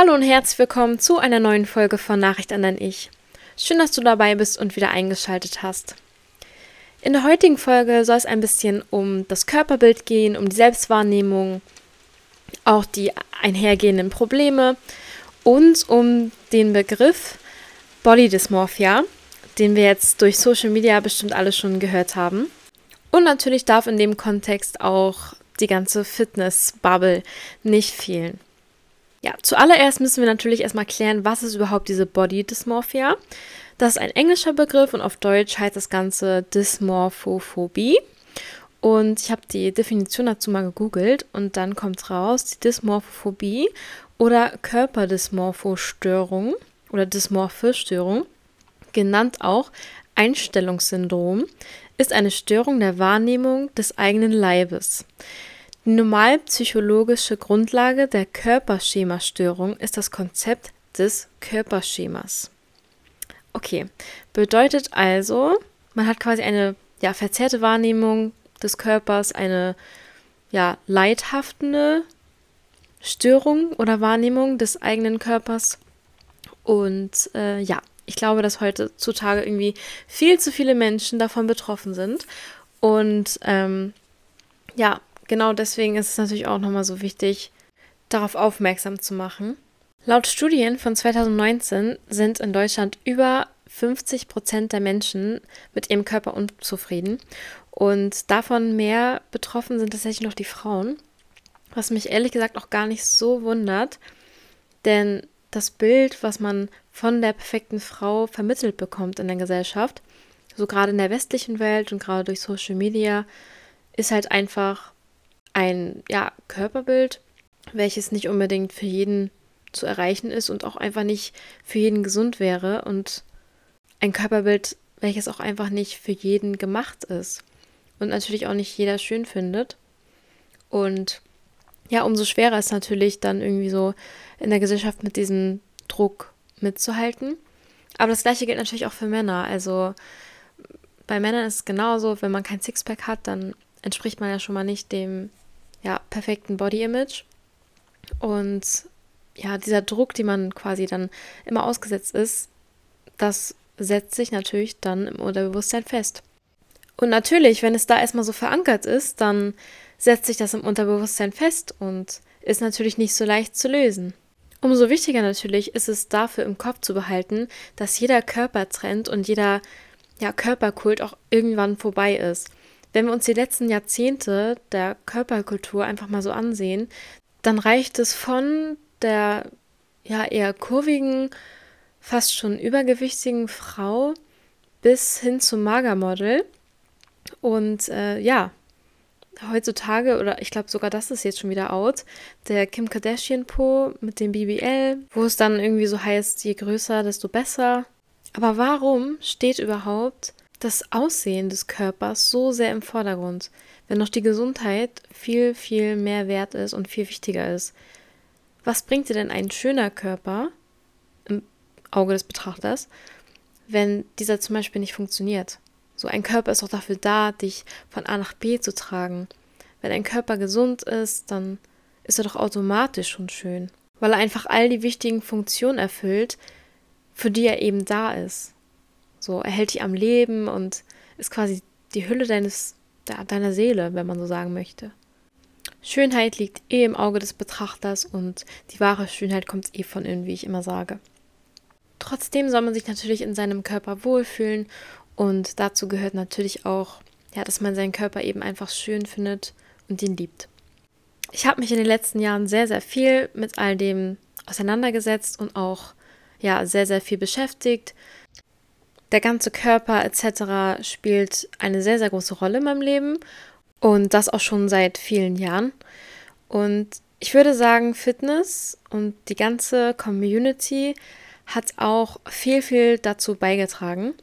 Hallo und herzlich willkommen zu einer neuen Folge von Nachricht an dein Ich. Schön, dass du dabei bist und wieder eingeschaltet hast. In der heutigen Folge soll es ein bisschen um das Körperbild gehen, um die Selbstwahrnehmung, auch die einhergehenden Probleme und um den Begriff Body Dysmorphia, den wir jetzt durch Social Media bestimmt alle schon gehört haben. Und natürlich darf in dem Kontext auch die ganze Fitness-Bubble nicht fehlen. Ja, zuallererst müssen wir natürlich erstmal klären, was ist überhaupt diese Body Dysmorphia. Das ist ein englischer Begriff und auf Deutsch heißt das Ganze Dysmorphophobie. Und ich habe die Definition dazu mal gegoogelt und dann kommt raus, die Dysmorphophobie oder Körperdysmorphostörung oder Dysmorphostörung, genannt auch Einstellungssyndrom, ist eine Störung der Wahrnehmung des eigenen Leibes. Die normalpsychologische Grundlage der Körperschemastörung ist das Konzept des Körperschemas. Okay, bedeutet also, man hat quasi eine ja, verzerrte Wahrnehmung des Körpers, eine ja, leidhaftende Störung oder Wahrnehmung des eigenen Körpers. Und äh, ja, ich glaube, dass heutzutage irgendwie viel zu viele Menschen davon betroffen sind. Und ähm, ja, genau deswegen ist es natürlich auch nochmal so wichtig, darauf aufmerksam zu machen. Laut Studien von 2019 sind in Deutschland über 50 Prozent der Menschen mit ihrem Körper unzufrieden und davon mehr betroffen sind tatsächlich noch die Frauen, was mich ehrlich gesagt auch gar nicht so wundert, denn das Bild, was man von der perfekten Frau vermittelt bekommt in der Gesellschaft, so gerade in der westlichen Welt und gerade durch Social Media, ist halt einfach ein ja, Körperbild, welches nicht unbedingt für jeden zu erreichen ist und auch einfach nicht für jeden gesund wäre und ein Körperbild, welches auch einfach nicht für jeden gemacht ist und natürlich auch nicht jeder schön findet. Und ja, umso schwerer ist natürlich dann irgendwie so in der Gesellschaft mit diesem Druck mitzuhalten. Aber das gleiche gilt natürlich auch für Männer. Also bei Männern ist es genauso, wenn man kein Sixpack hat, dann entspricht man ja schon mal nicht dem ja, perfekten Body-Image. Und ja, dieser Druck, den man quasi dann immer ausgesetzt ist, das setzt sich natürlich dann im Unterbewusstsein fest. Und natürlich, wenn es da erstmal so verankert ist, dann setzt sich das im Unterbewusstsein fest und ist natürlich nicht so leicht zu lösen. Umso wichtiger natürlich ist es dafür im Kopf zu behalten, dass jeder Körpertrend und jeder ja, Körperkult auch irgendwann vorbei ist. Wenn wir uns die letzten Jahrzehnte der Körperkultur einfach mal so ansehen, dann reicht es von der ja eher kurvigen, fast schon übergewichtigen Frau bis hin zum Magermodel. Und äh, ja, heutzutage, oder ich glaube sogar das ist jetzt schon wieder out, der Kim Kardashian Po mit dem BBL, wo es dann irgendwie so heißt, je größer, desto besser. Aber warum steht überhaupt das Aussehen des Körpers so sehr im Vordergrund, wenn noch die Gesundheit viel, viel mehr wert ist und viel wichtiger ist. Was bringt dir denn ein schöner Körper im Auge des Betrachters, wenn dieser zum Beispiel nicht funktioniert? So ein Körper ist auch dafür da, dich von A nach B zu tragen. Wenn ein Körper gesund ist, dann ist er doch automatisch schon schön, weil er einfach all die wichtigen Funktionen erfüllt, für die er eben da ist. So, er dich am Leben und ist quasi die Hülle deines, deiner Seele, wenn man so sagen möchte. Schönheit liegt eh im Auge des Betrachters und die wahre Schönheit kommt eh von innen, wie ich immer sage. Trotzdem soll man sich natürlich in seinem Körper wohlfühlen und dazu gehört natürlich auch, ja, dass man seinen Körper eben einfach schön findet und ihn liebt. Ich habe mich in den letzten Jahren sehr, sehr viel mit all dem auseinandergesetzt und auch ja sehr, sehr viel beschäftigt. Der ganze Körper etc. spielt eine sehr, sehr große Rolle in meinem Leben und das auch schon seit vielen Jahren. Und ich würde sagen, Fitness und die ganze Community hat auch viel, viel dazu beigetragen.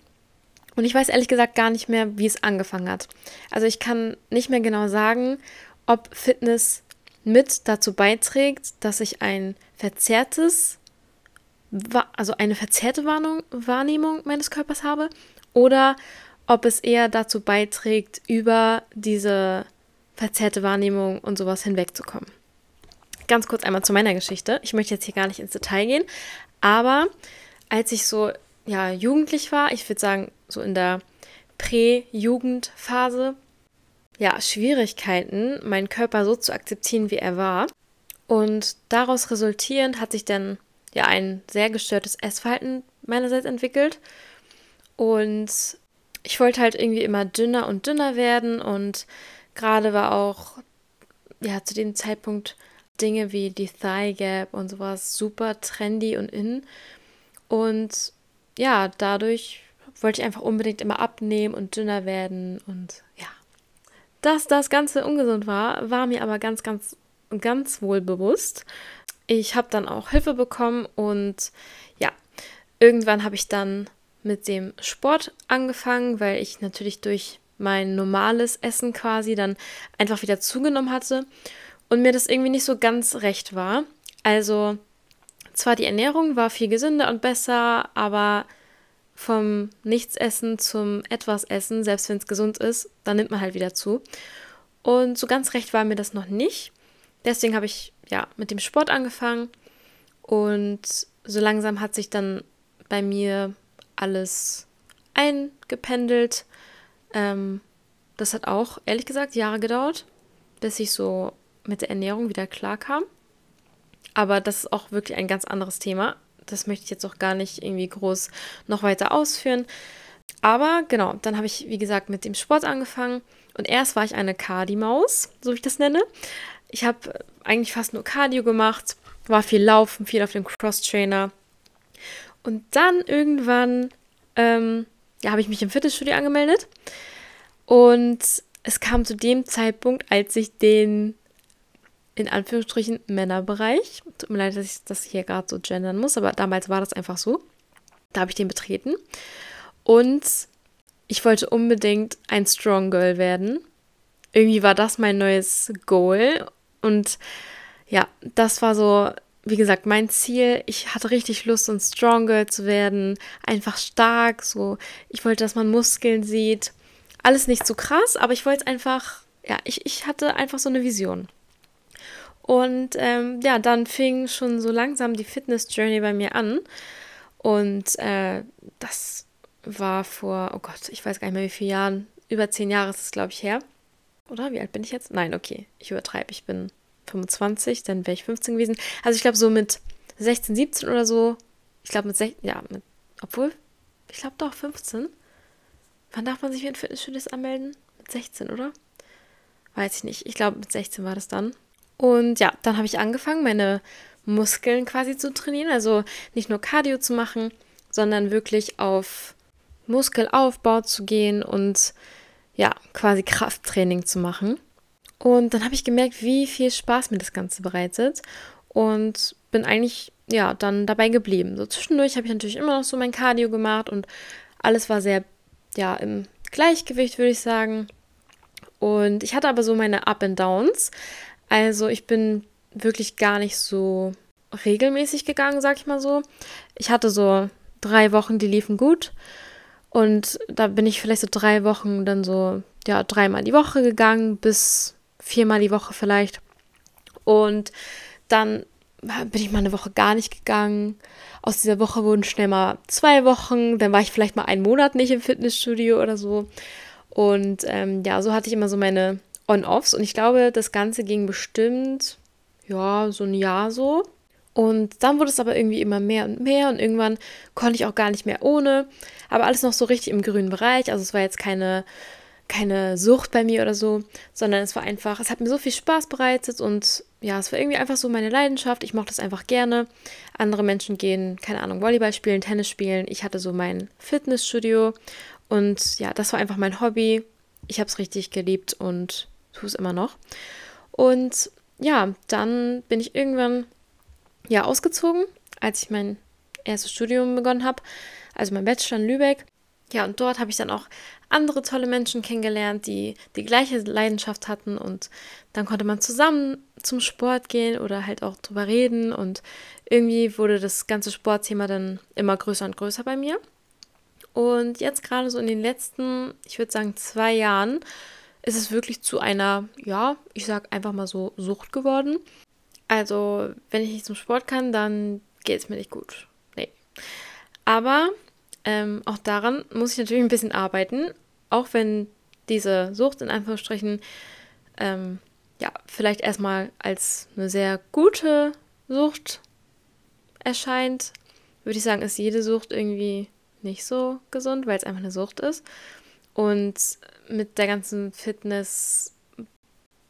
Und ich weiß ehrlich gesagt gar nicht mehr, wie es angefangen hat. Also ich kann nicht mehr genau sagen, ob Fitness mit dazu beiträgt, dass ich ein verzerrtes also eine verzerrte Warnung, Wahrnehmung meines Körpers habe oder ob es eher dazu beiträgt, über diese verzerrte Wahrnehmung und sowas hinwegzukommen. ganz kurz einmal zu meiner Geschichte. Ich möchte jetzt hier gar nicht ins Detail gehen, aber als ich so ja jugendlich war, ich würde sagen so in der Prä-Jugendphase, ja, Schwierigkeiten, meinen Körper so zu akzeptieren, wie er war. Und daraus resultierend hat sich dann ja ein sehr gestörtes Essverhalten meinerseits entwickelt. Und ich wollte halt irgendwie immer dünner und dünner werden und gerade war auch ja zu dem Zeitpunkt Dinge wie die Thigh Gap und sowas super trendy und in und ja, dadurch wollte ich einfach unbedingt immer abnehmen und dünner werden und ja. Dass das Ganze ungesund war, war mir aber ganz, ganz, ganz wohl bewusst. Ich habe dann auch Hilfe bekommen und ja, irgendwann habe ich dann mit dem Sport angefangen, weil ich natürlich durch mein normales Essen quasi dann einfach wieder zugenommen hatte und mir das irgendwie nicht so ganz recht war. Also zwar die Ernährung war viel gesünder und besser, aber vom Nichtsessen zum Etwas-Essen, selbst wenn es gesund ist, dann nimmt man halt wieder zu. Und so ganz recht war mir das noch nicht. Deswegen habe ich ja mit dem Sport angefangen und so langsam hat sich dann bei mir alles eingependelt. Ähm, das hat auch, ehrlich gesagt, Jahre gedauert, bis ich so mit der Ernährung wieder klar kam. Aber das ist auch wirklich ein ganz anderes Thema. Das möchte ich jetzt auch gar nicht irgendwie groß noch weiter ausführen. Aber genau, dann habe ich, wie gesagt, mit dem Sport angefangen. Und erst war ich eine Cardi-Maus, so wie ich das nenne. Ich habe eigentlich fast nur Cardio gemacht, war viel Laufen, viel auf dem Cross-Trainer. Und dann irgendwann ähm, ja, habe ich mich im Fitnessstudio angemeldet. Und es kam zu dem Zeitpunkt, als ich den in Anführungsstrichen Männerbereich, tut mir leid, dass ich das hier gerade so gendern muss, aber damals war das einfach so. Da habe ich den betreten. Und ich wollte unbedingt ein Strong Girl werden. Irgendwie war das mein neues Goal. Und ja, das war so wie gesagt, mein Ziel, ich hatte richtig Lust, ein Strong Girl zu werden, einfach stark, so, ich wollte, dass man Muskeln sieht. Alles nicht so krass, aber ich wollte es einfach, ja, ich, ich hatte einfach so eine Vision. Und ähm, ja, dann fing schon so langsam die Fitness-Journey bei mir an. Und äh, das war vor, oh Gott, ich weiß gar nicht mehr wie viele Jahren, über zehn Jahre ist es, glaube ich, her. Oder wie alt bin ich jetzt? Nein, okay, ich übertreibe, ich bin 25, dann wäre ich 15 gewesen. Also ich glaube so mit 16, 17 oder so. Ich glaube mit 16, ja, mit, obwohl, ich glaube doch 15. Wann darf man sich für ein Fitnessstudios anmelden? Mit 16, oder? Weiß ich nicht. Ich glaube mit 16 war das dann. Und ja, dann habe ich angefangen, meine Muskeln quasi zu trainieren. Also nicht nur Cardio zu machen, sondern wirklich auf Muskelaufbau zu gehen und ja, quasi Krafttraining zu machen. Und dann habe ich gemerkt, wie viel Spaß mir das Ganze bereitet und bin eigentlich ja dann dabei geblieben. So zwischendurch habe ich natürlich immer noch so mein Cardio gemacht und alles war sehr ja im Gleichgewicht, würde ich sagen. Und ich hatte aber so meine Up and Downs. Also ich bin wirklich gar nicht so regelmäßig gegangen, sag ich mal so. Ich hatte so drei Wochen, die liefen gut. Und da bin ich vielleicht so drei Wochen dann so, ja, dreimal die Woche gegangen, bis viermal die Woche vielleicht. Und dann bin ich mal eine Woche gar nicht gegangen. Aus dieser Woche wurden schnell mal zwei Wochen. Dann war ich vielleicht mal einen Monat nicht im Fitnessstudio oder so. Und ähm, ja, so hatte ich immer so meine On-Offs. Und ich glaube, das Ganze ging bestimmt, ja, so ein Jahr so. Und dann wurde es aber irgendwie immer mehr und mehr. Und irgendwann konnte ich auch gar nicht mehr ohne. Aber alles noch so richtig im grünen Bereich. Also es war jetzt keine keine Sucht bei mir oder so, sondern es war einfach, es hat mir so viel Spaß bereitet und ja, es war irgendwie einfach so meine Leidenschaft. Ich mochte es einfach gerne. Andere Menschen gehen, keine Ahnung, Volleyball spielen, Tennis spielen. Ich hatte so mein Fitnessstudio und ja, das war einfach mein Hobby. Ich habe es richtig geliebt und tue es immer noch. Und ja, dann bin ich irgendwann ja ausgezogen, als ich mein erstes Studium begonnen habe, also mein Bachelor in Lübeck. Ja, und dort habe ich dann auch andere tolle Menschen kennengelernt, die die gleiche Leidenschaft hatten und dann konnte man zusammen zum Sport gehen oder halt auch drüber reden und irgendwie wurde das ganze Sportthema dann immer größer und größer bei mir. Und jetzt gerade so in den letzten, ich würde sagen, zwei Jahren ist es wirklich zu einer, ja, ich sag einfach mal so Sucht geworden. Also, wenn ich nicht zum Sport kann, dann geht es mir nicht gut. Nee. Aber ähm, auch daran muss ich natürlich ein bisschen arbeiten, auch wenn diese Sucht in Anführungsstrichen ähm, ja vielleicht erstmal als eine sehr gute Sucht erscheint, würde ich sagen, ist jede Sucht irgendwie nicht so gesund, weil es einfach eine Sucht ist. Und mit der ganzen Fitness,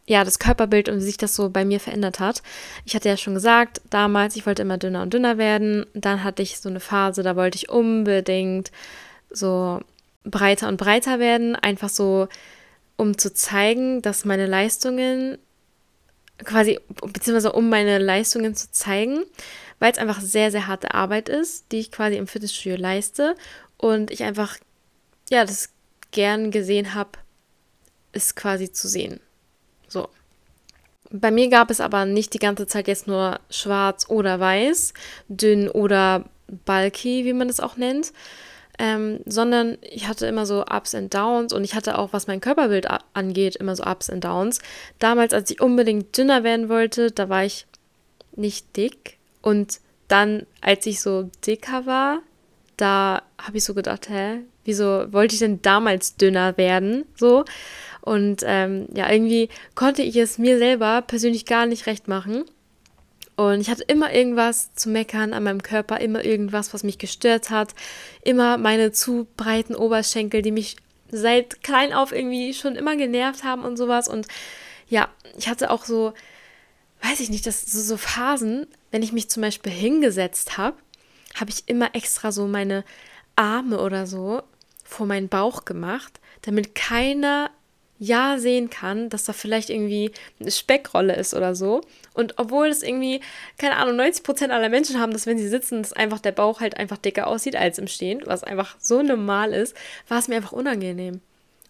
ja, das Körperbild und wie sich das so bei mir verändert hat. Ich hatte ja schon gesagt, damals, ich wollte immer dünner und dünner werden. Dann hatte ich so eine Phase, da wollte ich unbedingt so breiter und breiter werden. Einfach so, um zu zeigen, dass meine Leistungen quasi, beziehungsweise um meine Leistungen zu zeigen, weil es einfach sehr, sehr harte Arbeit ist, die ich quasi im Fitnessstudio leiste und ich einfach, ja, das gern gesehen habe, es quasi zu sehen. So. Bei mir gab es aber nicht die ganze Zeit jetzt nur schwarz oder weiß, dünn oder bulky, wie man das auch nennt, ähm, sondern ich hatte immer so Ups and Downs und ich hatte auch, was mein Körperbild angeht, immer so Ups and Downs. Damals, als ich unbedingt dünner werden wollte, da war ich nicht dick und dann, als ich so dicker war, da habe ich so gedacht, hä, wieso wollte ich denn damals dünner werden? So. Und ähm, ja, irgendwie konnte ich es mir selber persönlich gar nicht recht machen. Und ich hatte immer irgendwas zu meckern an meinem Körper, immer irgendwas, was mich gestört hat. Immer meine zu breiten Oberschenkel, die mich seit klein auf irgendwie schon immer genervt haben und sowas. Und ja, ich hatte auch so, weiß ich nicht, das so, so Phasen, wenn ich mich zum Beispiel hingesetzt habe, habe ich immer extra so meine Arme oder so vor meinen Bauch gemacht, damit keiner ja sehen kann, dass da vielleicht irgendwie eine Speckrolle ist oder so. Und obwohl es irgendwie, keine Ahnung, 90% aller Menschen haben, dass wenn sie sitzen, dass einfach der Bauch halt einfach dicker aussieht als im Stehen, was einfach so normal ist, war es mir einfach unangenehm.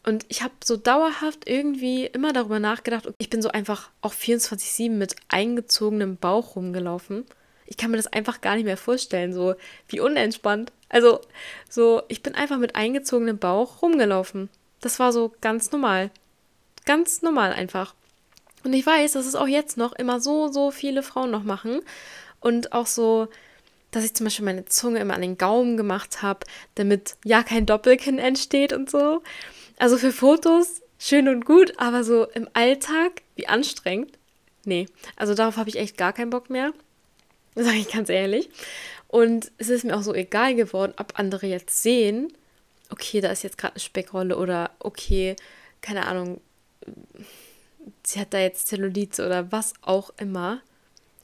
Und ich habe so dauerhaft irgendwie immer darüber nachgedacht, ich bin so einfach auch 24-7 mit eingezogenem Bauch rumgelaufen. Ich kann mir das einfach gar nicht mehr vorstellen, so wie unentspannt. Also, so, ich bin einfach mit eingezogenem Bauch rumgelaufen. Das war so ganz normal. Ganz normal einfach. Und ich weiß, dass es auch jetzt noch immer so, so viele Frauen noch machen. Und auch so, dass ich zum Beispiel meine Zunge immer an den Gaumen gemacht habe, damit ja kein Doppelkinn entsteht und so. Also für Fotos schön und gut, aber so im Alltag, wie anstrengend. Nee, also darauf habe ich echt gar keinen Bock mehr. Sage ich ganz ehrlich. Und es ist mir auch so egal geworden, ob andere jetzt sehen, okay, da ist jetzt gerade eine Speckrolle oder okay, keine Ahnung, sie hat da jetzt Zellulite oder was auch immer.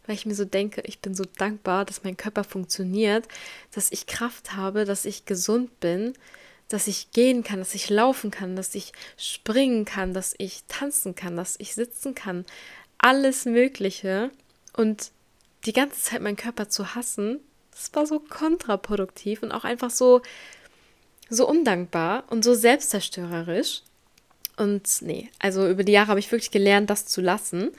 Weil ich mir so denke, ich bin so dankbar, dass mein Körper funktioniert, dass ich Kraft habe, dass ich gesund bin, dass ich gehen kann, dass ich laufen kann, dass ich springen kann, dass ich tanzen kann, dass ich sitzen kann. Alles Mögliche. Und die ganze Zeit meinen Körper zu hassen, das war so kontraproduktiv und auch einfach so, so undankbar und so selbstzerstörerisch. Und nee, also über die Jahre habe ich wirklich gelernt, das zu lassen.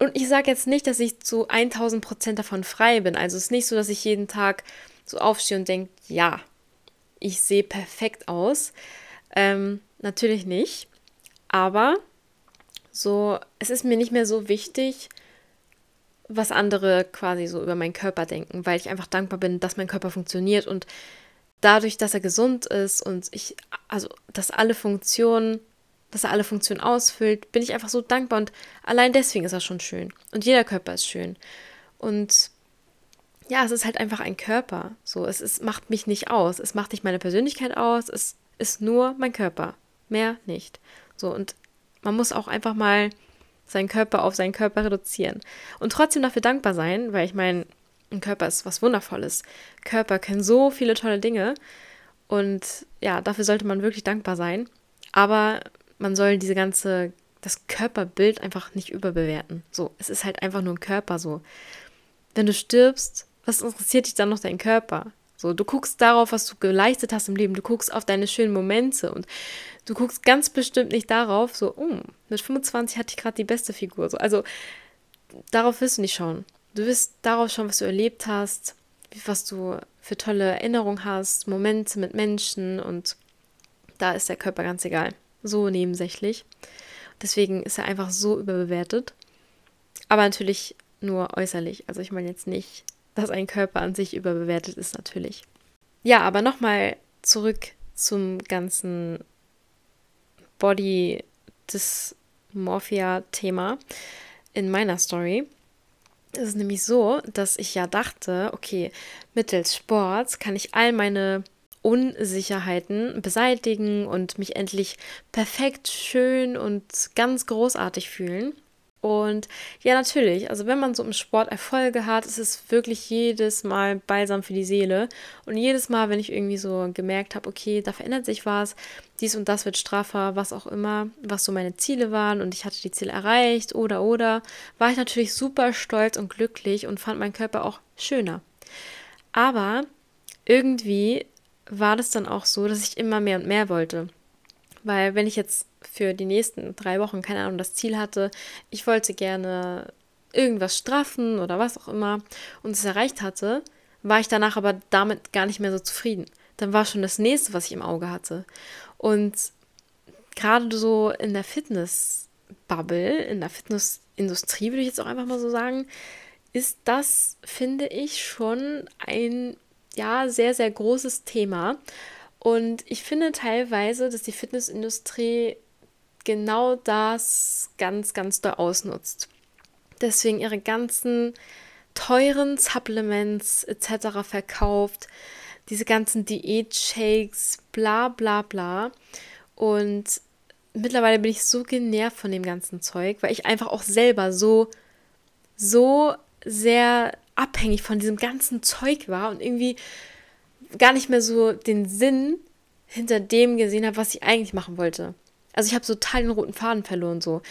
Und ich sage jetzt nicht, dass ich zu 1000 Prozent davon frei bin. Also es ist nicht so, dass ich jeden Tag so aufstehe und denke, ja, ich sehe perfekt aus. Ähm, natürlich nicht. Aber so, es ist mir nicht mehr so wichtig, was andere quasi so über meinen Körper denken, weil ich einfach dankbar bin, dass mein Körper funktioniert und dadurch, dass er gesund ist und ich, also, dass alle Funktionen, dass er alle Funktionen ausfüllt, bin ich einfach so dankbar und allein deswegen ist er schon schön. Und jeder Körper ist schön. Und ja, es ist halt einfach ein Körper. So, es ist, macht mich nicht aus. Es macht nicht meine Persönlichkeit aus. Es ist nur mein Körper. Mehr nicht. So, und man muss auch einfach mal seinen Körper auf seinen Körper reduzieren. Und trotzdem dafür dankbar sein, weil ich meine, ein Körper ist was Wundervolles. Körper können so viele tolle Dinge. Und ja, dafür sollte man wirklich dankbar sein. Aber man soll diese ganze, das Körperbild einfach nicht überbewerten. So, es ist halt einfach nur ein Körper so. Wenn du stirbst, was interessiert dich dann noch dein Körper? So, du guckst darauf, was du geleistet hast im Leben, du guckst auf deine schönen Momente und du guckst ganz bestimmt nicht darauf, so, oh, mit 25 hatte ich gerade die beste Figur. So, also darauf wirst du nicht schauen. Du wirst darauf schauen, was du erlebt hast, was du für tolle Erinnerungen hast, Momente mit Menschen und da ist der Körper ganz egal. So nebensächlich. Deswegen ist er einfach so überbewertet. Aber natürlich nur äußerlich. Also ich meine jetzt nicht, dass ein Körper an sich überbewertet ist, natürlich. Ja, aber nochmal zurück zum ganzen Body Dysmorphia-Thema in meiner Story. Es ist nämlich so, dass ich ja dachte, okay, mittels Sports kann ich all meine Unsicherheiten beseitigen und mich endlich perfekt, schön und ganz großartig fühlen. Und ja, natürlich, also wenn man so im Sport Erfolge hat, ist es wirklich jedes Mal balsam für die Seele. Und jedes Mal, wenn ich irgendwie so gemerkt habe, okay, da verändert sich was, dies und das wird straffer, was auch immer, was so meine Ziele waren und ich hatte die Ziele erreicht oder oder, war ich natürlich super stolz und glücklich und fand meinen Körper auch schöner. Aber irgendwie war das dann auch so, dass ich immer mehr und mehr wollte. Weil wenn ich jetzt für die nächsten drei Wochen, keine Ahnung, das Ziel hatte, ich wollte gerne irgendwas straffen oder was auch immer und es erreicht hatte, war ich danach aber damit gar nicht mehr so zufrieden. Dann war schon das nächste, was ich im Auge hatte. Und gerade so in der Fitness-Bubble, in der Fitnessindustrie, würde ich jetzt auch einfach mal so sagen, ist das, finde ich, schon ein ja sehr, sehr großes Thema. Und ich finde teilweise, dass die Fitnessindustrie genau das ganz, ganz doll ausnutzt. Deswegen ihre ganzen teuren Supplements etc. verkauft, diese ganzen Diät-Shakes, bla bla bla. Und mittlerweile bin ich so genervt von dem ganzen Zeug, weil ich einfach auch selber so, so sehr abhängig von diesem ganzen Zeug war und irgendwie gar nicht mehr so den Sinn hinter dem gesehen habe, was ich eigentlich machen wollte. Also ich habe so total den roten Faden verloren. So.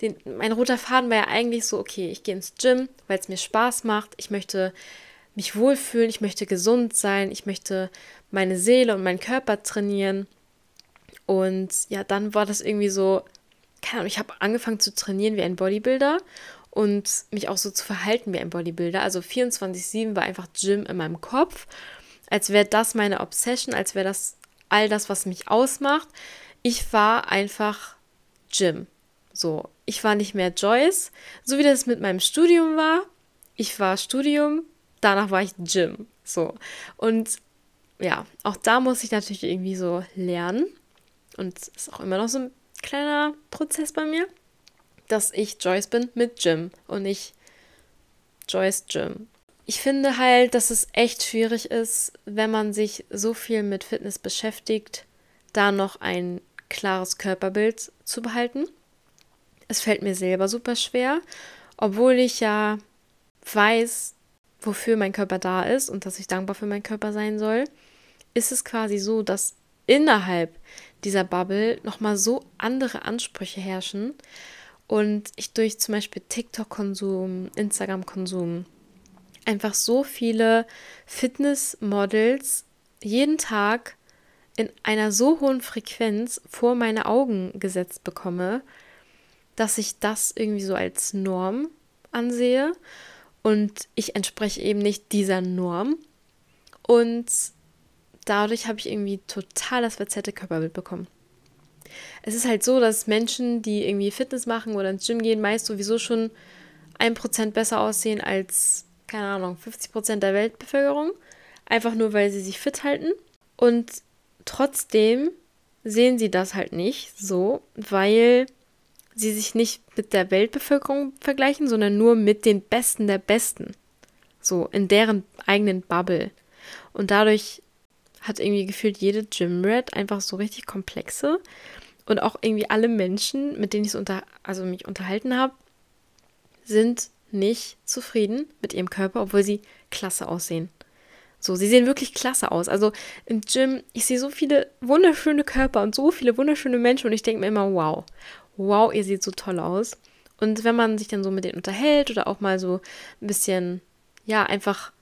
Den, mein roter Faden war ja eigentlich so, okay, ich gehe ins Gym, weil es mir Spaß macht. Ich möchte mich wohlfühlen, ich möchte gesund sein, ich möchte meine Seele und meinen Körper trainieren. Und ja, dann war das irgendwie so, keine Ahnung, ich habe angefangen zu trainieren wie ein Bodybuilder und mich auch so zu verhalten wie ein Bodybuilder. Also 24-7 war einfach Gym in meinem Kopf, als wäre das meine Obsession, als wäre das all das, was mich ausmacht. Ich war einfach Gym. So, ich war nicht mehr Joyce, so wie das mit meinem Studium war. Ich war Studium, danach war ich Gym. So. Und ja, auch da muss ich natürlich irgendwie so lernen. Und ist auch immer noch so ein kleiner Prozess bei mir dass ich Joyce bin mit Jim und nicht Joyce Jim. Ich finde halt, dass es echt schwierig ist, wenn man sich so viel mit Fitness beschäftigt, da noch ein klares Körperbild zu behalten. Es fällt mir selber super schwer, obwohl ich ja weiß, wofür mein Körper da ist und dass ich dankbar für meinen Körper sein soll, ist es quasi so, dass innerhalb dieser Bubble nochmal so andere Ansprüche herrschen und ich durch zum Beispiel TikTok-Konsum, Instagram-Konsum einfach so viele Fitnessmodels jeden Tag in einer so hohen Frequenz vor meine Augen gesetzt bekomme, dass ich das irgendwie so als Norm ansehe und ich entspreche eben nicht dieser Norm und dadurch habe ich irgendwie total das verzerrte Körperbild bekommen es ist halt so, dass Menschen, die irgendwie Fitness machen oder ins Gym gehen, meist sowieso schon ein Prozent besser aussehen als, keine Ahnung, 50 Prozent der Weltbevölkerung. Einfach nur, weil sie sich fit halten. Und trotzdem sehen sie das halt nicht so, weil sie sich nicht mit der Weltbevölkerung vergleichen, sondern nur mit den Besten der Besten. So, in deren eigenen Bubble. Und dadurch hat irgendwie gefühlt jede Gym-Rat einfach so richtig komplexe und auch irgendwie alle Menschen, mit denen ich so unter, also mich unterhalten habe, sind nicht zufrieden mit ihrem Körper, obwohl sie klasse aussehen. So, sie sehen wirklich klasse aus. Also im Gym, ich sehe so viele wunderschöne Körper und so viele wunderschöne Menschen und ich denke mir immer, wow, wow, ihr seht so toll aus. Und wenn man sich dann so mit denen unterhält oder auch mal so ein bisschen, ja, einfach,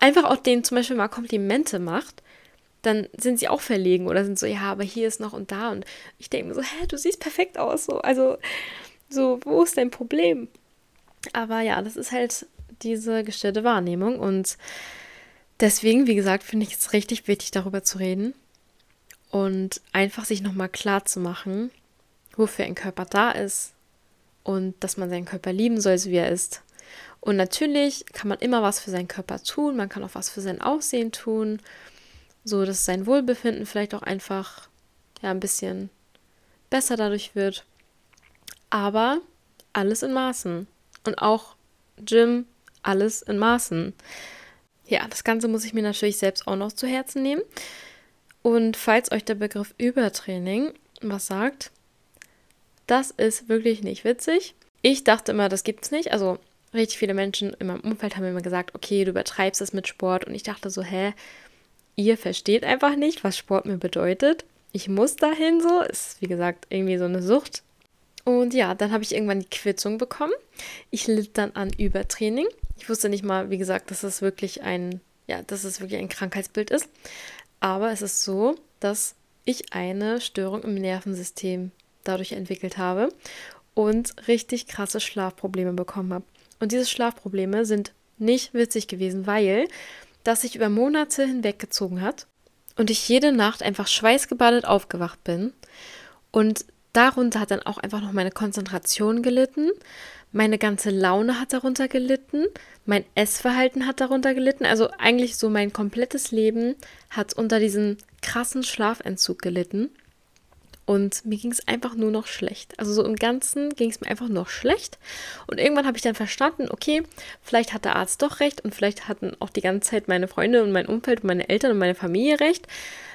einfach auch denen zum Beispiel mal Komplimente macht, dann sind sie auch verlegen oder sind so, ja, aber hier ist noch und da. Und ich denke mir so, hä, du siehst perfekt aus. So, also, so, wo ist dein Problem? Aber ja, das ist halt diese gestellte Wahrnehmung. Und deswegen, wie gesagt, finde ich es richtig wichtig, darüber zu reden. Und einfach sich nochmal klar zu machen, wofür ein Körper da ist. Und dass man seinen Körper lieben soll, so wie er ist. Und natürlich kann man immer was für seinen Körper tun, man kann auch was für sein Aussehen tun, so dass sein Wohlbefinden vielleicht auch einfach ja ein bisschen besser dadurch wird. Aber alles in Maßen. Und auch Gym, alles in Maßen. Ja, das Ganze muss ich mir natürlich selbst auch noch zu Herzen nehmen. Und falls euch der Begriff Übertraining was sagt, das ist wirklich nicht witzig. Ich dachte immer, das gibt's nicht. Also richtig viele Menschen in meinem Umfeld haben immer gesagt, okay, du übertreibst es mit Sport. Und ich dachte so, hä, ihr versteht einfach nicht, was Sport mir bedeutet. Ich muss dahin so. Ist, wie gesagt, irgendwie so eine Sucht. Und ja, dann habe ich irgendwann die Quittung bekommen. Ich litt dann an Übertraining. Ich wusste nicht mal, wie gesagt, dass es wirklich ein, ja, dass es wirklich ein Krankheitsbild ist. Aber es ist so, dass ich eine Störung im Nervensystem dadurch entwickelt habe und richtig krasse Schlafprobleme bekommen habe. Und diese Schlafprobleme sind nicht witzig gewesen, weil das sich über Monate hinweggezogen hat und ich jede Nacht einfach schweißgebadet aufgewacht bin. Und darunter hat dann auch einfach noch meine Konzentration gelitten, meine ganze Laune hat darunter gelitten, mein Essverhalten hat darunter gelitten. Also eigentlich so mein komplettes Leben hat unter diesem krassen Schlafentzug gelitten. Und mir ging es einfach nur noch schlecht. Also so im Ganzen ging es mir einfach noch schlecht. Und irgendwann habe ich dann verstanden, okay, vielleicht hat der Arzt doch recht und vielleicht hatten auch die ganze Zeit meine Freunde und mein Umfeld und meine Eltern und meine Familie recht.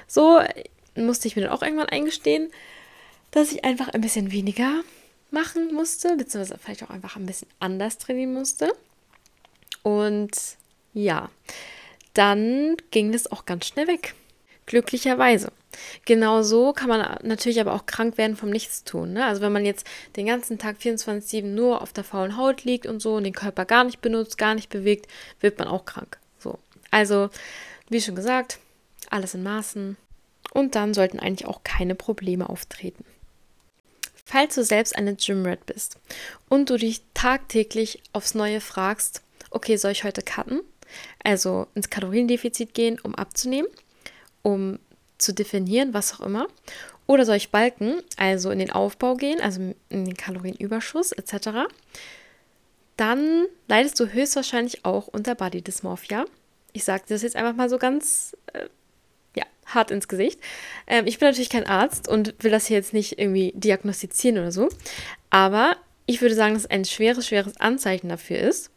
So musste ich mir dann auch irgendwann eingestehen, dass ich einfach ein bisschen weniger machen musste, beziehungsweise vielleicht auch einfach ein bisschen anders trainieren musste. Und ja, dann ging das auch ganz schnell weg. Glücklicherweise. Genau so kann man natürlich aber auch krank werden vom Nichtstun. Ne? Also wenn man jetzt den ganzen Tag 24-7 nur auf der faulen Haut liegt und so und den Körper gar nicht benutzt, gar nicht bewegt, wird man auch krank. So. Also, wie schon gesagt, alles in Maßen. Und dann sollten eigentlich auch keine Probleme auftreten. Falls du selbst eine Gymrat bist und du dich tagtäglich aufs Neue fragst, okay, soll ich heute cutten? Also ins Kaloriendefizit gehen, um abzunehmen, um zu definieren, was auch immer. Oder soll ich balken, also in den Aufbau gehen, also in den Kalorienüberschuss etc. Dann leidest du höchstwahrscheinlich auch unter Body Dysmorphia. Ich sage das jetzt einfach mal so ganz äh, ja, hart ins Gesicht. Ähm, ich bin natürlich kein Arzt und will das hier jetzt nicht irgendwie diagnostizieren oder so. Aber ich würde sagen, dass ein schweres, schweres Anzeichen dafür ist.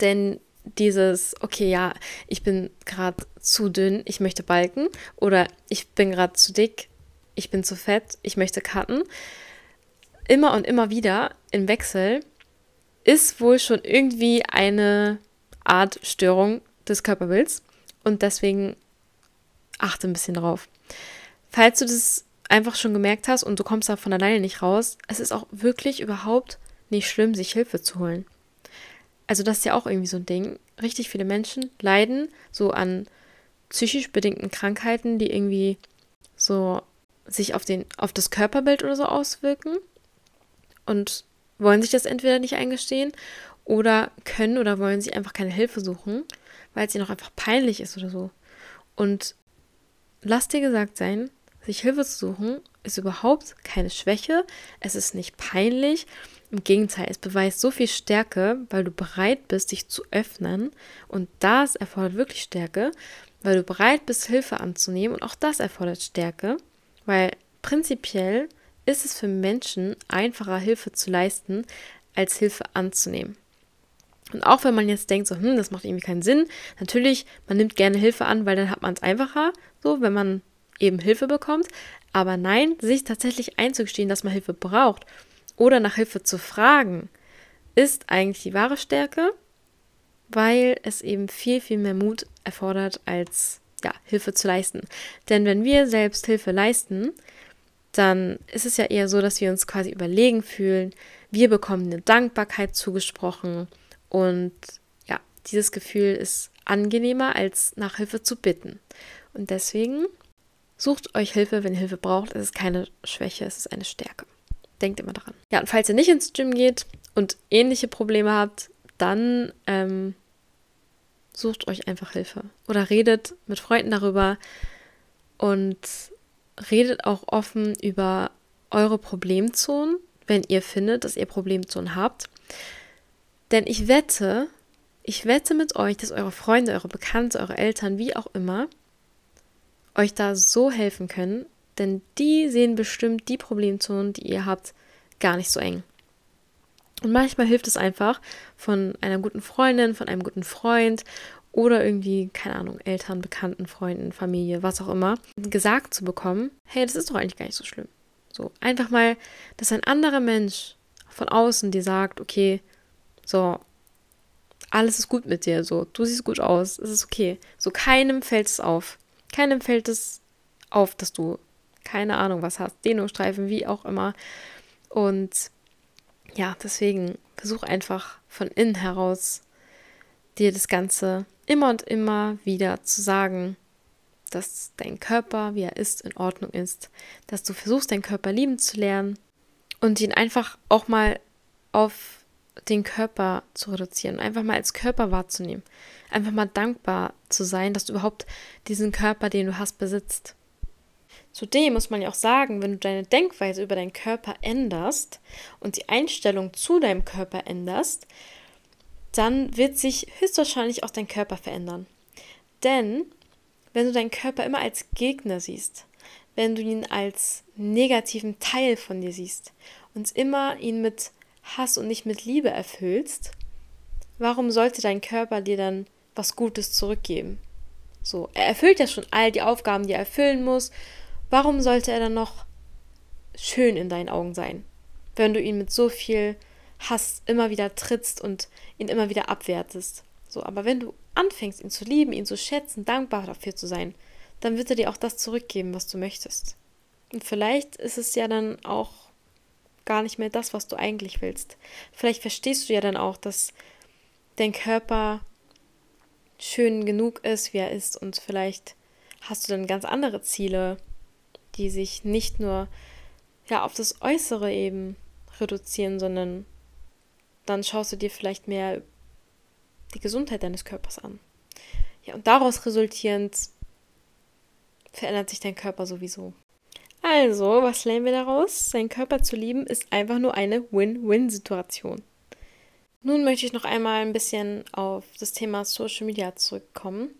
Denn dieses, okay, ja, ich bin gerade zu dünn, ich möchte balken oder ich bin gerade zu dick, ich bin zu fett, ich möchte cutten, immer und immer wieder im Wechsel, ist wohl schon irgendwie eine Art Störung des Körperbilds und deswegen achte ein bisschen drauf. Falls du das einfach schon gemerkt hast und du kommst da von alleine nicht raus, es ist auch wirklich überhaupt nicht schlimm, sich Hilfe zu holen also das ist ja auch irgendwie so ein Ding. Richtig viele Menschen leiden so an psychisch bedingten Krankheiten, die irgendwie so sich auf, den, auf das Körperbild oder so auswirken und wollen sich das entweder nicht eingestehen oder können oder wollen sich einfach keine Hilfe suchen, weil es ihnen auch einfach peinlich ist oder so. Und lass dir gesagt sein, sich Hilfe zu suchen ist überhaupt keine Schwäche, es ist nicht peinlich im Gegenteil, es beweist so viel Stärke, weil du bereit bist, dich zu öffnen. Und das erfordert wirklich Stärke, weil du bereit bist, Hilfe anzunehmen. Und auch das erfordert Stärke, weil prinzipiell ist es für Menschen einfacher, Hilfe zu leisten, als Hilfe anzunehmen. Und auch wenn man jetzt denkt, so, hm, das macht irgendwie keinen Sinn, natürlich, man nimmt gerne Hilfe an, weil dann hat man es einfacher, so, wenn man eben Hilfe bekommt. Aber nein, sich tatsächlich einzugestehen, dass man Hilfe braucht oder nach Hilfe zu fragen, ist eigentlich die wahre Stärke, weil es eben viel, viel mehr Mut erfordert, als ja, Hilfe zu leisten. Denn wenn wir selbst Hilfe leisten, dann ist es ja eher so, dass wir uns quasi überlegen fühlen. Wir bekommen eine Dankbarkeit zugesprochen und ja, dieses Gefühl ist angenehmer, als nach Hilfe zu bitten. Und deswegen sucht euch Hilfe, wenn ihr Hilfe braucht. Es ist keine Schwäche, es ist eine Stärke. Denkt immer daran. Ja, und falls ihr nicht ins Gym geht und ähnliche Probleme habt, dann ähm, sucht euch einfach Hilfe. Oder redet mit Freunden darüber und redet auch offen über eure Problemzonen, wenn ihr findet, dass ihr Problemzonen habt. Denn ich wette, ich wette mit euch, dass eure Freunde, eure Bekannte, eure Eltern, wie auch immer, euch da so helfen können, denn die sehen bestimmt die Problemzonen, die ihr habt, gar nicht so eng. Und manchmal hilft es einfach von einer guten Freundin, von einem guten Freund oder irgendwie, keine Ahnung, Eltern, Bekannten, Freunden, Familie, was auch immer, gesagt zu bekommen, hey, das ist doch eigentlich gar nicht so schlimm. So, einfach mal, dass ein anderer Mensch von außen dir sagt, okay, so, alles ist gut mit dir, so, du siehst gut aus, es ist okay. So, keinem fällt es auf. Keinem fällt es auf, dass du keine Ahnung was hast, Dehnungsstreifen, wie auch immer. Und ja, deswegen versuch einfach von innen heraus dir das Ganze immer und immer wieder zu sagen, dass dein Körper, wie er ist, in Ordnung ist, dass du versuchst, deinen Körper lieben zu lernen und ihn einfach auch mal auf den Körper zu reduzieren, einfach mal als Körper wahrzunehmen, einfach mal dankbar zu sein, dass du überhaupt diesen Körper, den du hast, besitzt. Zudem muss man ja auch sagen, wenn du deine Denkweise über deinen Körper änderst und die Einstellung zu deinem Körper änderst, dann wird sich höchstwahrscheinlich auch dein Körper verändern. Denn wenn du deinen Körper immer als Gegner siehst, wenn du ihn als negativen Teil von dir siehst und immer ihn mit Hass und nicht mit Liebe erfüllst, warum sollte dein Körper dir dann was Gutes zurückgeben? So, er erfüllt ja schon all die Aufgaben, die er erfüllen muss Warum sollte er dann noch schön in deinen Augen sein, wenn du ihn mit so viel Hass immer wieder trittst und ihn immer wieder abwertest? So, aber wenn du anfängst, ihn zu lieben, ihn zu schätzen, dankbar dafür zu sein, dann wird er dir auch das zurückgeben, was du möchtest. Und vielleicht ist es ja dann auch gar nicht mehr das, was du eigentlich willst. Vielleicht verstehst du ja dann auch, dass dein Körper schön genug ist, wie er ist, und vielleicht hast du dann ganz andere Ziele, die sich nicht nur ja auf das Äußere eben reduzieren, sondern dann schaust du dir vielleicht mehr die Gesundheit deines Körpers an. Ja, und daraus resultierend verändert sich dein Körper sowieso. Also, was lernen wir daraus? Seinen Körper zu lieben ist einfach nur eine Win-Win-Situation. Nun möchte ich noch einmal ein bisschen auf das Thema Social Media zurückkommen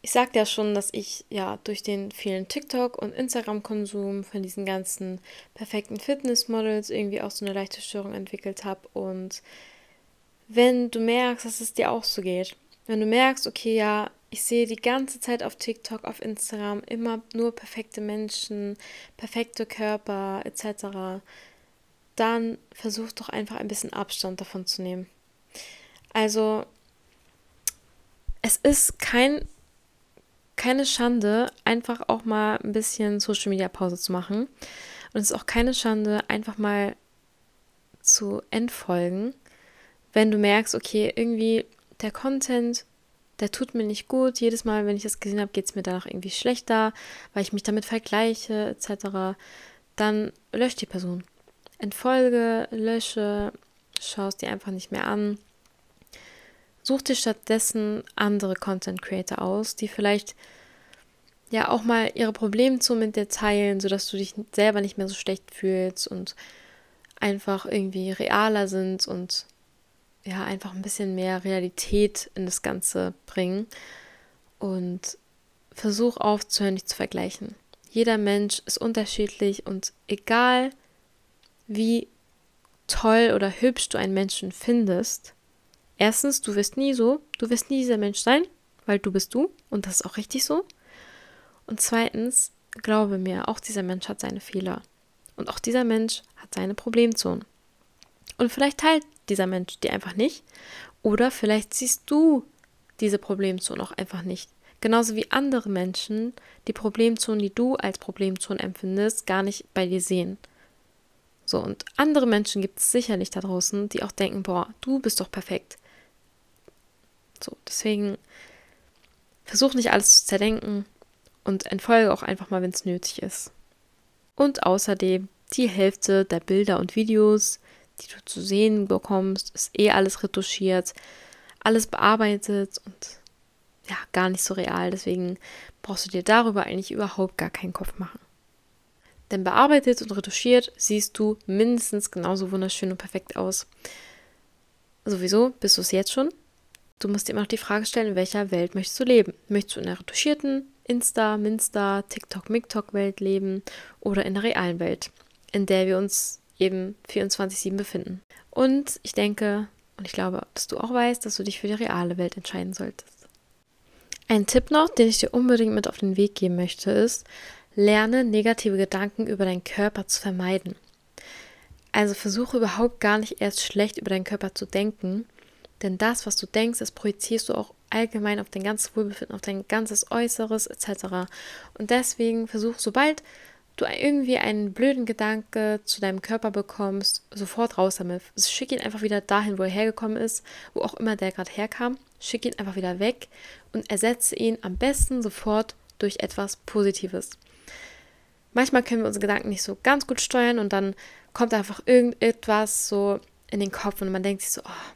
ich sagte ja schon, dass ich ja durch den vielen TikTok- und Instagram-Konsum von diesen ganzen perfekten Fitnessmodels irgendwie auch so eine leichte Störung entwickelt habe. Und wenn du merkst, dass es dir auch so geht, wenn du merkst, okay, ja, ich sehe die ganze Zeit auf TikTok, auf Instagram immer nur perfekte Menschen, perfekte Körper etc., dann versuch doch einfach ein bisschen Abstand davon zu nehmen. Also, es ist kein keine Schande, einfach auch mal ein bisschen Social Media Pause zu machen. Und es ist auch keine Schande, einfach mal zu entfolgen, wenn du merkst, okay, irgendwie der Content, der tut mir nicht gut. Jedes Mal, wenn ich das gesehen habe, geht es mir danach irgendwie schlechter, weil ich mich damit vergleiche, etc. Dann lösch die Person. Entfolge, lösche, schaust dir einfach nicht mehr an. Such dir stattdessen andere Content Creator aus, die vielleicht ja auch mal ihre Probleme zu mit dir teilen, sodass du dich selber nicht mehr so schlecht fühlst und einfach irgendwie realer sind und ja, einfach ein bisschen mehr Realität in das Ganze bringen. Und versuch aufzuhören, dich zu vergleichen. Jeder Mensch ist unterschiedlich und egal wie toll oder hübsch du einen Menschen findest, Erstens, du wirst nie so, du wirst nie dieser Mensch sein, weil du bist du und das ist auch richtig so. Und zweitens, glaube mir, auch dieser Mensch hat seine Fehler. Und auch dieser Mensch hat seine Problemzonen. Und vielleicht teilt dieser Mensch die einfach nicht. Oder vielleicht siehst du diese Problemzone auch einfach nicht. Genauso wie andere Menschen die Problemzonen, die du als Problemzonen empfindest, gar nicht bei dir sehen. So, und andere Menschen gibt es sicherlich da draußen, die auch denken, boah, du bist doch perfekt. So, deswegen versuch nicht alles zu zerdenken und entfolge auch einfach mal, wenn es nötig ist. Und außerdem die Hälfte der Bilder und Videos, die du zu sehen bekommst, ist eh alles retuschiert, alles bearbeitet und ja, gar nicht so real. Deswegen brauchst du dir darüber eigentlich überhaupt gar keinen Kopf machen. Denn bearbeitet und retuschiert siehst du mindestens genauso wunderschön und perfekt aus. Sowieso bist du es jetzt schon. Du musst dir immer noch die Frage stellen, in welcher Welt möchtest du leben? Möchtest du in einer retuschierten, Insta, Minsta, TikTok, MikTok-Welt leben oder in der realen Welt, in der wir uns eben 24-7 befinden? Und ich denke und ich glaube, dass du auch weißt, dass du dich für die reale Welt entscheiden solltest. Ein Tipp noch, den ich dir unbedingt mit auf den Weg geben möchte, ist, lerne negative Gedanken über deinen Körper zu vermeiden. Also versuche überhaupt gar nicht erst schlecht über deinen Körper zu denken, denn das, was du denkst, das projizierst du auch allgemein auf dein ganzes Wohlbefinden, auf dein ganzes Äußeres etc. Und deswegen versuch, sobald du irgendwie einen blöden Gedanke zu deinem Körper bekommst, sofort raus damit. Schick ihn einfach wieder dahin, wo er hergekommen ist, wo auch immer der gerade herkam. Schick ihn einfach wieder weg und ersetze ihn am besten sofort durch etwas Positives. Manchmal können wir unsere Gedanken nicht so ganz gut steuern und dann kommt einfach irgendetwas so in den Kopf und man denkt sich so, oh,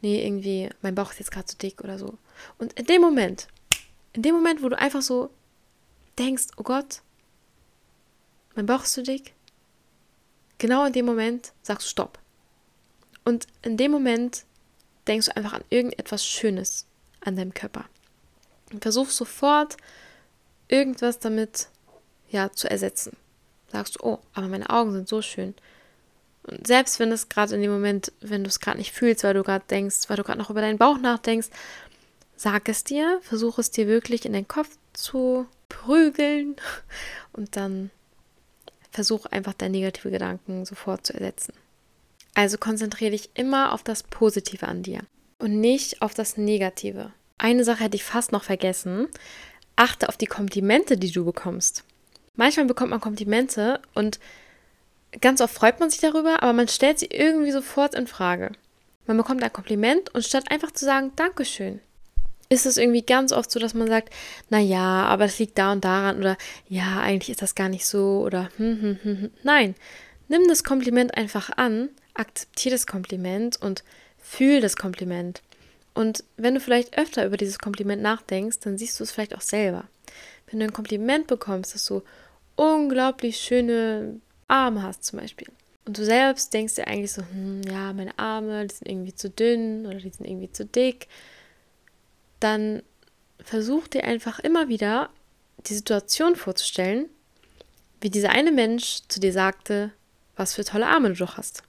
nee, irgendwie, mein Bauch ist jetzt gerade zu dick oder so. Und in dem Moment, in dem Moment, wo du einfach so denkst, oh Gott, mein Bauch ist zu dick, genau in dem Moment sagst du Stopp. Und in dem Moment denkst du einfach an irgendetwas Schönes an deinem Körper. Und versuchst sofort irgendwas damit ja, zu ersetzen. Sagst du, oh, aber meine Augen sind so schön. Und selbst wenn es gerade in dem Moment, wenn du es gerade nicht fühlst, weil du gerade denkst, weil du gerade noch über deinen Bauch nachdenkst, sag es dir, versuche es dir wirklich in den Kopf zu prügeln und dann versuch einfach deine negative Gedanken sofort zu ersetzen. Also konzentriere dich immer auf das Positive an dir und nicht auf das Negative. Eine Sache hätte ich fast noch vergessen. Achte auf die Komplimente, die du bekommst. Manchmal bekommt man Komplimente und ganz oft freut man sich darüber, aber man stellt sie irgendwie sofort in Frage. Man bekommt ein Kompliment und statt einfach zu sagen Dankeschön, ist es irgendwie ganz oft so, dass man sagt, na ja, aber das liegt da und daran oder ja, eigentlich ist das gar nicht so oder hm, hm, hm, hm. Nein, nimm das Kompliment einfach an, akzeptiere das Kompliment und fühl das Kompliment. Und wenn du vielleicht öfter über dieses Kompliment nachdenkst, dann siehst du es vielleicht auch selber. Wenn du ein Kompliment bekommst, dass du unglaublich schöne Arme hast zum Beispiel. Und du selbst denkst dir eigentlich so, hm, ja, meine Arme, die sind irgendwie zu dünn oder die sind irgendwie zu dick dann versuch dir einfach immer wieder die Situation vorzustellen, wie dieser eine Mensch zu dir sagte, was für tolle Arme du doch hast.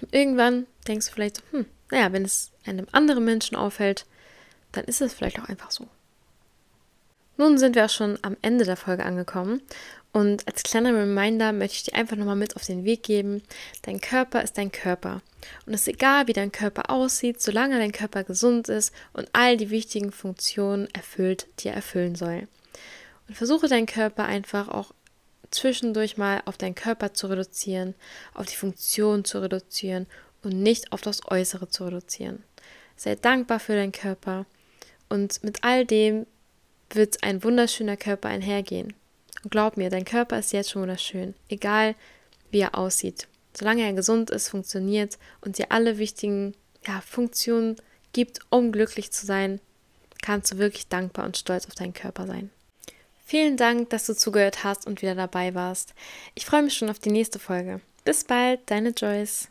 Und irgendwann denkst du vielleicht, hm, naja, wenn es einem anderen Menschen auffällt, dann ist es vielleicht auch einfach so. Nun sind wir auch schon am Ende der Folge angekommen und als kleiner Reminder möchte ich dir einfach nochmal mit auf den Weg geben, dein Körper ist dein Körper. Und es ist egal, wie dein Körper aussieht, solange dein Körper gesund ist und all die wichtigen Funktionen erfüllt, die er erfüllen soll. Und versuche deinen Körper einfach auch zwischendurch mal auf deinen Körper zu reduzieren, auf die Funktion zu reduzieren und nicht auf das Äußere zu reduzieren. Sei dankbar für deinen Körper und mit all dem wird ein wunderschöner Körper einhergehen. Und glaub mir, dein Körper ist jetzt schon wunderschön, egal wie er aussieht. Solange er gesund ist, funktioniert und dir alle wichtigen ja, Funktionen gibt, um glücklich zu sein, kannst du wirklich dankbar und stolz auf deinen Körper sein. Vielen Dank, dass du zugehört hast und wieder dabei warst. Ich freue mich schon auf die nächste Folge. Bis bald, deine Joyce.